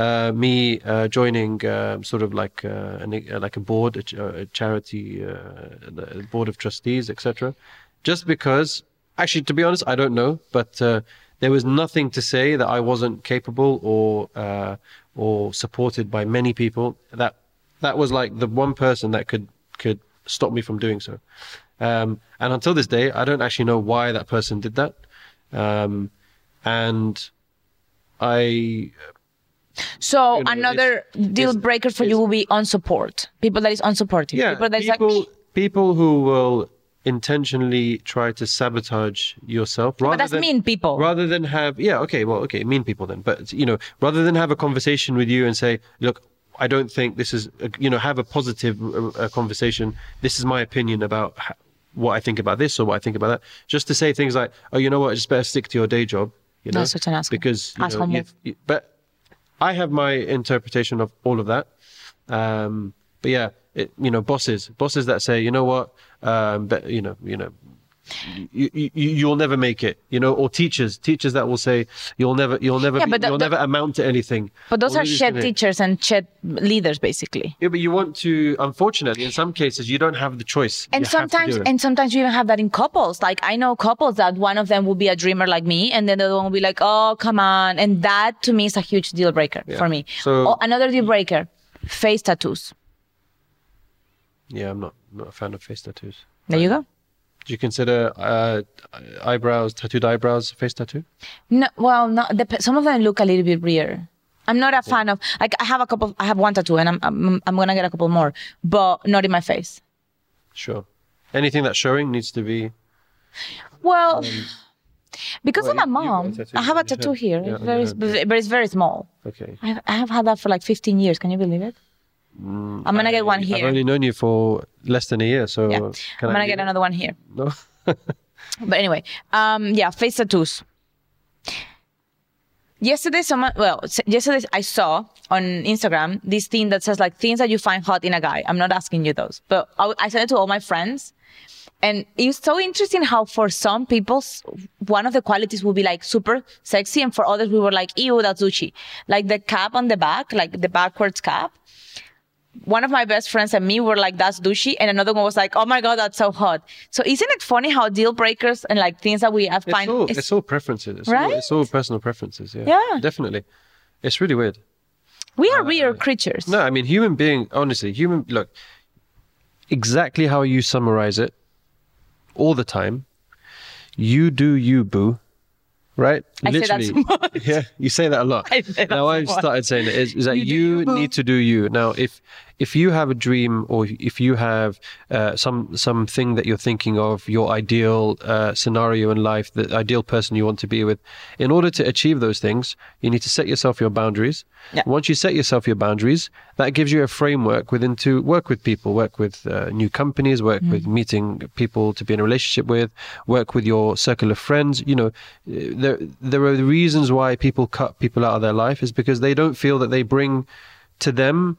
B: uh, me uh, joining um sort of like uh, an, uh, like a board, a, ch- a charity, uh, board of trustees, etc. Just because, actually, to be honest, I don't know, but uh, there was nothing to say that I wasn't capable or uh, or supported by many people. That that was like the one person that could could stop me from doing so. Um, and until this day, I don't actually know why that person did that. Um, and I
A: So
B: You know,
A: another
B: it's-
A: deal
B: it's-
A: breaker for you will be unsupported. People that is unsupportive.
B: yeah
A: people that is
B: people
A: like,
B: people who will intentionally try to sabotage yourself rather
A: but that's
B: than
A: mean people.
B: rather than have yeah okay well okay mean people then but you know rather than have a conversation with you and say look i don't think this is a, you know have a positive uh, uh, conversation. This is my opinion about what i think about this or what i think about that. Just to say things like oh you know what? Just better stick to your day job you know?
A: That's such an asshole.
B: because you know, you- you- but i have my interpretation of all of that. Um but yeah it, you know bosses bosses that say you know what? Um but you know you know you, you you'll never make it you know or teachers teachers that will say you'll never you'll never
A: Yeah,
B: be, you'll never amount to anything
A: But those
B: Or
A: are shed teachers and shed leaders, basically.
B: yeah but you want to unfortunately in some cases you don't have the choice
A: And
B: You
A: sometimes, and sometimes you even have that in couples. Like I know couples that one of them will be a dreamer like me, and then the other one will be like, "Oh, come on!" And that to me is a huge deal breaker
B: Yeah.
A: for me.
B: So-
A: oh, another deal breaker: face tattoos.
B: yeah i'm not not a fan of face tattoos
A: There you go.
B: Do you consider uh eyebrows tattooed eyebrows face tattoo
A: No, well, no, dep- some of them look a little bit weird. I'm not a fan of like I have a couple. I have one tattoo, and I'm I'm, I'm gonna get a couple more, but not in my face.
B: sure anything that's showing needs to be
A: Well, because
B: Um, well,
A: I'm a
B: you- you've got a
A: mom, I have a tattoo here.
B: Yeah,
A: it's very, but it's very small.
B: okay
A: I have had that for like 15 years. Can you believe it? I'm gonna get one here.
B: I've only known you for less than a year, so
A: yeah,
B: can
A: I'm gonna get another one here.
B: No.
A: But anyway, um, yeah, face tattoos. Yesterday, someone, well, yesterday I saw on Instagram this thing that says like things that you find hot in a guy. I'm not asking you those, but I, I sent it to all my friends. And it's so interesting how for some people, one of the qualities will be like super sexy. And for others, we were like, ew, that's Gucci. Like the cap on the back, like the backwards cap. One of my best friends and me were like, that's douchey. And another one was like, oh my God, that's so hot. So isn't it funny how deal breakers and like things that we have
B: It's
A: find
B: all,
A: is-
B: it's all preferences. It's, all,
A: Right?
B: it's all personal preferences. Yeah.
A: Yeah.
B: Definitely. It's really weird.
A: we are weird uh, creatures.
B: No, I mean, human being, honestly, human, look, exactly how you summarize it all the time. you do you, boo. Right?
A: I say that too much.
B: Yeah, you say that a lot.
A: I say that
B: now I've started saying it is, is that
A: You
B: you,
A: you,
B: need to do you. Now, if if you have a dream or if you have uh, some something that you're thinking of, your ideal uh, scenario in life, the ideal person you want to be with, in order to achieve those things, you need to set yourself your boundaries.
A: Yeah.
B: Once you set yourself your boundaries, that gives you a framework within to work with people, work with uh, new companies, work with
A: Mm.
B: meeting people to be in a relationship with, work with your circle of friends. You know, there there are reasons why people cut people out of their life is because they don't feel that they bring to them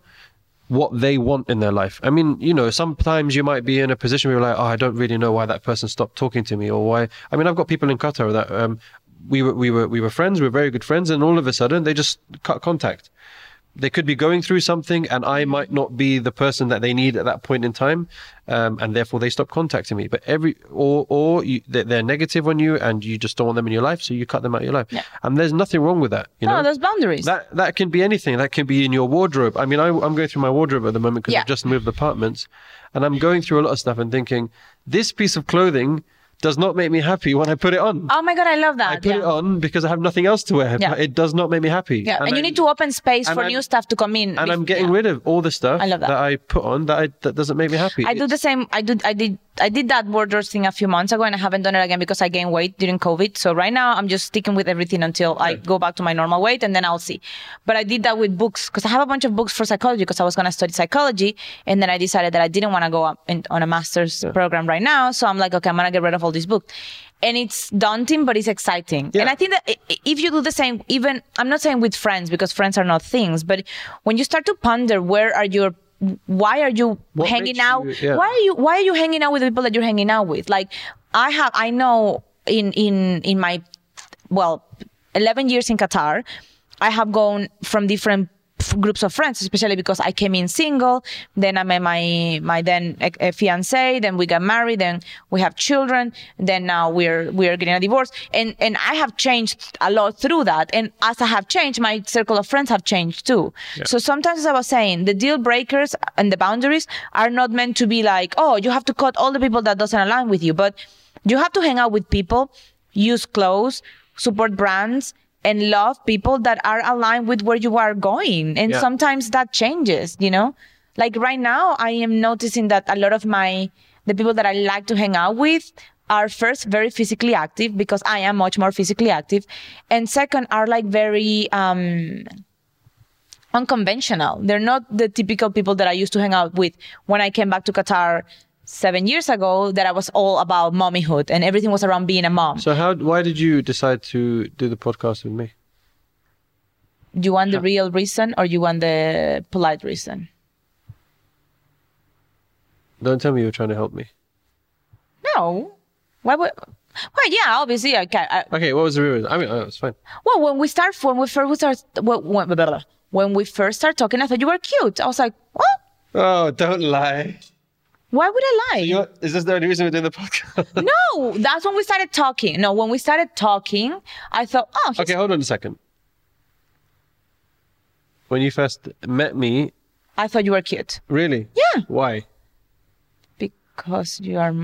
B: what they want in their life. I mean, you know, sometimes you might be in a position where you're like, oh, I don't really know why that person stopped talking to me, or why. I mean, I've got people in Qatar that um, we were we were we were friends, we were very good friends, and all of a sudden they just cut contact. They could be going through something, and I might not be the person that they need at that point in time, um, and therefore they stop contacting me. But every or or you, they're, they're negative on you, and you just don't want them in your life, so you cut them out of your life.
A: Yeah.
B: And there's nothing wrong with that. You
A: no,
B: know,
A: those boundaries.
B: that that can be anything. That can be in your wardrobe. I mean, I, I'm going through my wardrobe at the moment because
A: Yeah.
B: I've just moved apartments, and I'm going through a lot of stuff and thinking, this piece of clothing does not make me happy when I put it on.
A: oh my god, I love that.
B: I put
A: yeah.
B: it on because I have nothing else to wear.
A: Yeah.
B: It does not make me happy.
A: Yeah, and, you
B: I-
A: need to open space for
B: I'm-
A: new stuff to come in.
B: And I'm getting
A: yeah.
B: rid of all the stuff
A: I love that.
B: I put on that I, that doesn't make me happy.
A: I do the same. I do. I did. I did that wardrobe thing a few months ago, and I haven't done it again because I gained weight during COVID. So right now, I'm just sticking with everything until I go back to my normal weight, and then I'll see. But I did that with books because I have a bunch of books for psychology because I was going to study psychology, and then I decided that I didn't want to go up in, on a master's program right now. So I'm like, okay, I'm going to get rid of all these books. And it's daunting, but it's exciting.
B: Yeah.
A: And I think that if you do the same, even I'm not saying with friends because friends are not things, but when you start to ponder where are your why are you
B: What
A: hanging out?
B: you- yeah.
A: Why are you why are you hanging out with the people that you're hanging out with? Like I have I know in in in my well 11 years in Qatar, I have gone from different groups of friends, especially because I came in single. Then I met my my then uh, uh, fiance. Then we got married. Then we have children. Then now we're we're getting a divorce. And and I have changed a lot through that. And as I have changed, my circle of friends have changed too. So sometimes, as I was saying, the deal breakers and the boundaries are not meant to be like, oh, you have to cut all the people that doesn't align with you, but you have to hang out with people, use clothes, support brands, and love people that are aligned with where you are going. And
B: Yeah.
A: sometimes that changes, you know? Like right now, I am noticing that a lot of my, the people that I like to hang out with are first very physically active because I am much more physically active. And second, are like very, um, unconventional. They're not the typical people that I used to hang out with when I came back to Qatar seven years ago that I was all about mommyhood and everything was around being a mom.
B: So how? Why did you decide to do the podcast with me?
A: Do you want the real reason or you want the polite reason?
B: Don't tell me you were trying to help me.
A: No. Why would? Well, yeah, obviously I can. I,
B: Okay, what was the real reason? I mean, oh, it's fine.
A: well, when we start, when we first start, when, when, we first started talking, I thought you were cute. I was like, what?
B: Oh, don't lie.
A: Why would I lie?
B: You know, is this the only reason we're doing the podcast?
A: no, that's when we started talking. No, when we started talking, I thought, oh,
B: okay, hold on a second. When you first met me,
A: I thought you were cute.
B: really?
A: Yeah.
B: Why?
A: Because you are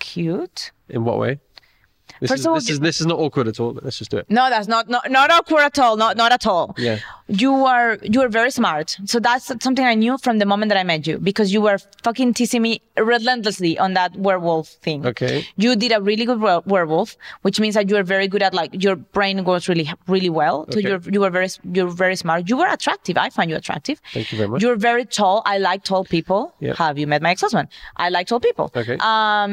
A: cute.
B: In what way? This
A: First
B: is
A: of all,
B: this is this is not awkward at all. Let's just do it.
A: No, that's not not not awkward at all. Not not at all.
B: Yeah.
A: You are you are very smart. So that's something I knew from the moment that I met you because you were fucking teasing me relentlessly on that werewolf thing.
B: Okay.
A: You did a really good were- werewolf, which means that you are very good at like your brain goes really really well. So
B: Okay.
A: you're you were very you're very smart. You were attractive. I find you attractive.
B: Thank you very much.
A: You're very tall. I like tall people.
B: Yeah.
A: Have you met my ex-husband? I like tall people.
B: Okay.
A: Um,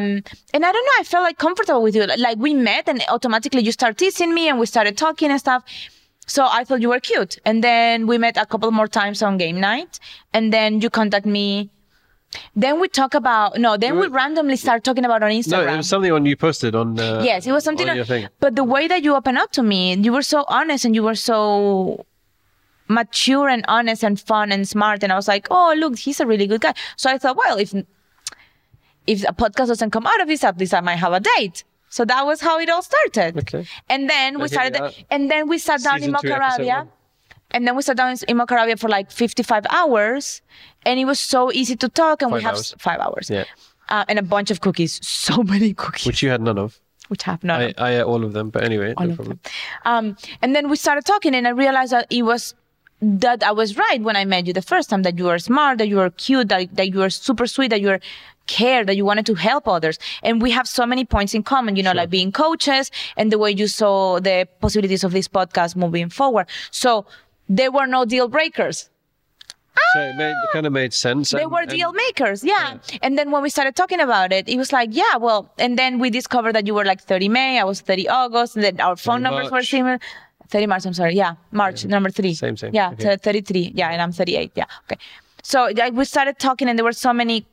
A: and I don't know. I felt like comfortable with you. Like we met, and automatically you start teasing me, and we started talking and stuff. So I thought you were cute. And then we met a couple more times on game night, and then you contact me. Then we talk about no. Then we
B: were-
A: randomly start talking about on Instagram.
B: No, it was something on you posted on. Uh,
A: yes, it was something.
B: on thing.
A: But the way that you open up to me, you were so honest, and you were so mature and honest and fun and smart. And I was like, oh, look, he's a really good guy. So I thought, well, if if a podcast doesn't come out of this, at least I might have a date. So that was how it all started.
B: Okay.
A: And then we started,
B: are.
A: and then we sat down
B: Season
A: in Mokarabia. And then we sat down in Mokarabia for like 55 hours. And it was so easy to talk. And we have
B: hours.
A: five hours.
B: Yeah.
A: Uh, and a bunch of cookies. So many cookies.
B: Which you had none of.
A: which I have not.
B: I, I ate all of them, but anyway,
A: all
B: no
A: of
B: problem.
A: them. Um, and then we started talking, and I realized that it was that I was right when I met you the first time. That you were smart, that you were cute, that, that you were super sweet, that you were cared, that you wanted to help others. And we have so many points in common, you know, like being coaches and the way you saw the possibilities of this podcast moving forward. So there were no deal breakers.
B: So it, made, it kind of made sense.
A: They
B: and-
A: were
B: and-
A: deal makers, yeah. And then when we started talking about it, it was like, yeah, well, and then we discovered that you were like 30 May, I was 30 August, and then our phone
B: 30
A: numbers were similar. 30 March, I'm sorry. Yeah, March, number three.
B: Same, same.
A: Yeah,
B: Okay.
A: 33. Yeah, and I'm 38. Yeah, okay. So like, we started talking, and there were so many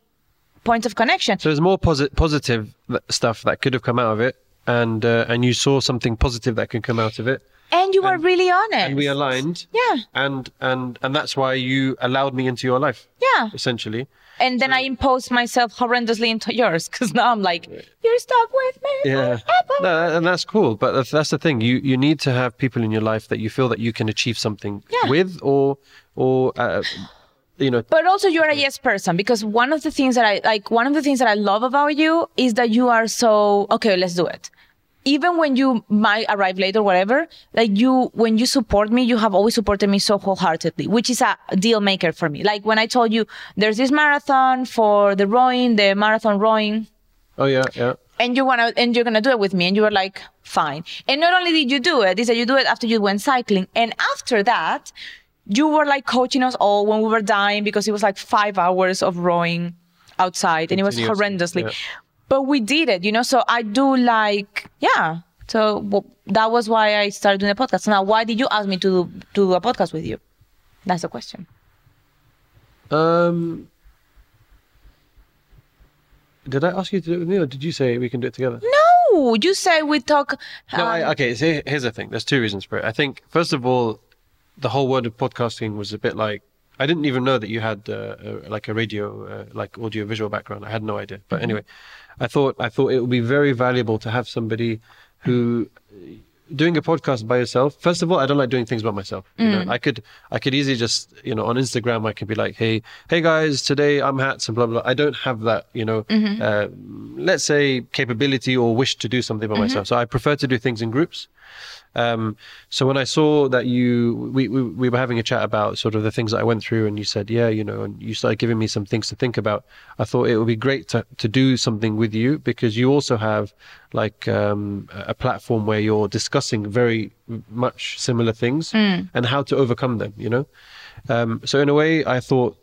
A: points of connection.
B: So there's more posi- positive stuff that could have come out of it, and uh, and you saw something positive that could come out of it,
A: And you were really honest.
B: and we aligned.
A: Yeah.
B: And and and that's why you allowed me into your life.
A: Yeah.
B: Essentially.
A: And then I imposed myself horrendously into yours because now I'm like, you're stuck with me.
B: Yeah.
A: forever."
B: No, and that's cool. But that's, that's the thing. You you need to have people in your life that you feel that you can achieve something
A: Yeah.
B: with, or or uh, you know.
A: But also you're a yes person because one of the things that I like, one of the things that I love about you is that you are so, okay, let's do it. Even when you might arrive late or whatever, like you, when you support me, you have always supported me so wholeheartedly, which is a deal maker for me. Like when I told you there's this marathon for the rowing, the marathon rowing,
B: Oh yeah, yeah.
A: and you wanna and you're gonna do it with me and you were like fine and not only did you do it is that you do it after you went cycling and after that you were like coaching us all when we were dying because it was like five hours of rowing outside and it was horrendously
B: yeah.
A: but we did it you know so i do like yeah so well, that was why i started doing a podcast now why did you ask me to do, to do a podcast with you that's the question
B: Um. Did I ask you to do it with me, or did you say we can do it together?
A: no you said we talk
B: No,
A: um,
B: I, okay. So here's the thing. There's two reasons for it. I think first of all, the whole world of podcasting was a bit like I didn't even know that you had uh, uh, like a radio, uh, like audio visual background. I had no idea. But anyway, I thought I thought it would be very valuable to have somebody who doing a podcast by yourself. First of all, I don't like doing things by myself. You know, I could I could easily just you know on Instagram I could be like, hey hey guys, today I'm hats and blah blah. I don't have that you know uh, let's say capability or wish to do something by myself. So I prefer to do things in groups. Um, so when I saw that you, we, we, we were having a chat about sort of the things that I went through and you said, yeah, you know, and you started giving me some things to think about. I thought it would be great to, to do something with you because you also have like, um, a platform where you're discussing very much similar things and how to overcome them, you know? Um, so in a way, I thought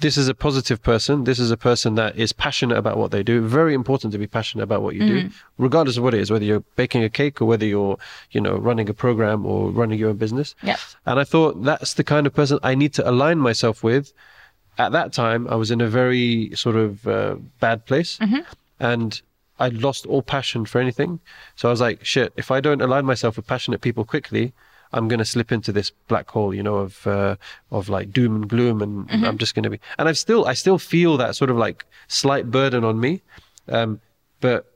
B: this is a positive person. This is a person that is passionate about what they do. Very important to be passionate about what you do, regardless of what it is, whether you're baking a cake or whether you're, you know, running a program or running your own business.
A: Yeah.
B: And I thought that's the kind of person I need to align myself with. At that time, I was in a very sort of uh, bad place and I'd lost all passion for anything. So I was like, shit, if I don't align myself with passionate people quickly, I'm going to slip into this black hole, you know, of uh, of like doom and gloom, and I'm just going to be. And I've still, I still feel that sort of like slight burden on me, um, but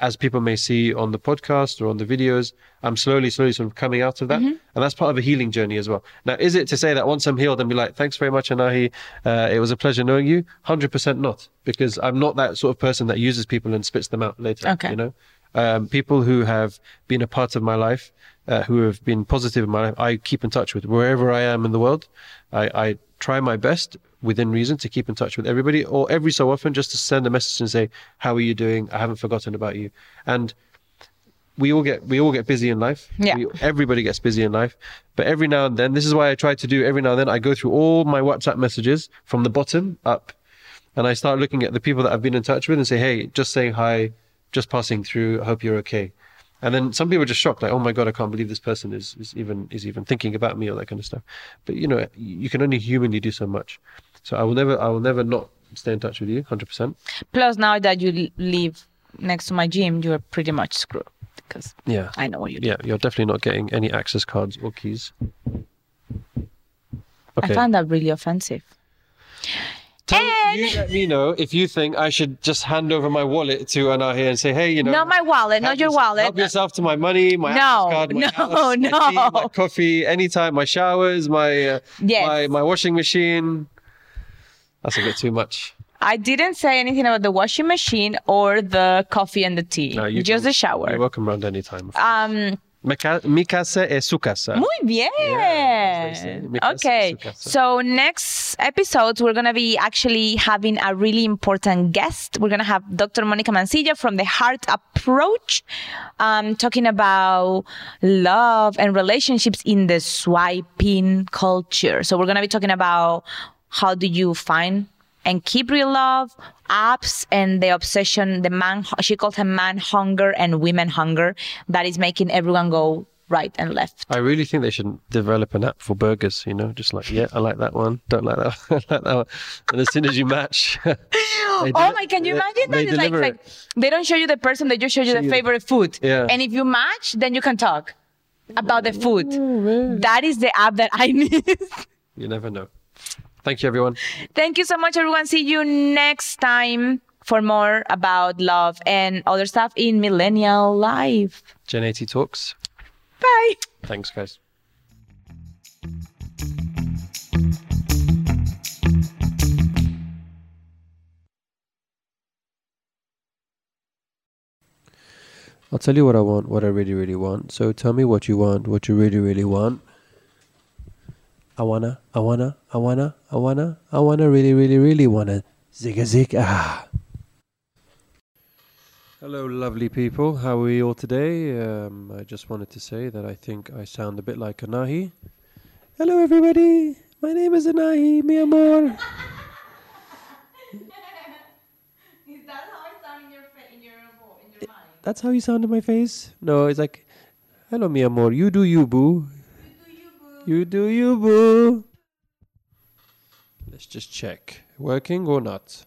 B: as people may see on the podcast or on the videos, I'm slowly, slowly sort of coming out of that, and that's part of a healing journey as well. Now, is it to say that once I'm healed, and be like, "Thanks very much, Anahi, uh, it was a pleasure knowing you"? Hundred percent not, because I'm not that sort of person that uses people and spits them out later.
A: Okay.
B: You know, um, people who have been a part of my life, uh, who have been positive in my life, I keep in touch with wherever I am in the world. I, I try my best within reason to keep in touch with everybody, or every so often just to send a message and say, "How are you doing? I haven't forgotten about you." And we all get we all get busy in life.
A: Yeah.
B: We, everybody gets busy in life, but every now and then, this is why I try to do every now and then. I go through all my WhatsApp messages from the bottom up, and I start looking at the people that I've been in touch with and say, "Hey, just saying hi, just passing through. I hope you're okay." And then some people are just shocked, like, "Oh my god, I can't believe this person is, is even is even thinking about me or that kind of stuff." But you know, you can only humanly do so much. So I will never, I will never not stay in touch with you, hundred percent.
A: plus now that you live next to my gym you're pretty much screwed because
B: Yeah.
A: i know what you do
B: Yeah, you're definitely not getting any access cards or keys.
A: I find that really offensive.
B: Tell,
A: And-
B: you let me know if you think I should just hand over my wallet to Anahi and say, hey, you know.
A: Not my wallet, not your
B: yourself-
A: wallet.
B: Help yourself to my money, my
A: No,
B: access card, my
A: no,
B: house, my tea, my coffee, anytime, my showers, my uh,
A: Yes.
B: my my washing machine. That's a bit too much.
A: I didn't say anything about the washing machine or the coffee and the tea.
B: No, you
A: just
B: can-
A: the shower.
B: You're welcome round any time.
A: Um,
B: Mi ca- mi casa es su casa.
A: Muy bien.
B: Yeah, as they say. Mi casa,
A: okay. So next episodes we're gonna be actually having a really important guest. We're gonna have Dr. Monica Mancilla from the Heart Approach, um, talking about love and relationships in the swiping culture. So we're gonna be talking about how do you find and keep real love, apps, and the obsession, the man, she called him man hunger and women hunger that is making everyone go right and left.
B: I really think they should develop an app for burgers. You know, just like yeah, I like that one. Don't like that. One. I like that one. And as soon as you match,
A: Oh my, can you
B: they-
A: imagine that?
B: they
A: It's like, like they don't show you the person, they just show you the favorite food.
B: Yeah.
A: And if you match, then you can talk about the food.
B: Oh,
A: That is the app that I need.
B: You never know. Thank you, everyone.
A: Thank you so much, everyone. See you next time for more about love and other stuff in Millennial Life.
B: Gen 80 talks.
A: Bye.
B: Thanks, guys. I'll tell you what I want, what I really, really want. So tell me what you want, what you really, really want. I wanna, I wanna, I wanna, I wanna, I wanna, really, really, really wanna. Zigga zig ah. Hello, lovely people. How are we all today? Um, I just wanted to say that I think I sound a bit like Anahi. Hello, everybody. My name is Anahi, mi amor.
A: Is that how I sound in your, in your, in your mind?
B: That's how you sound in my face? No, it's like, hello, mi amor. You do you, boo. You do you, boo. Let's just check. Working or not?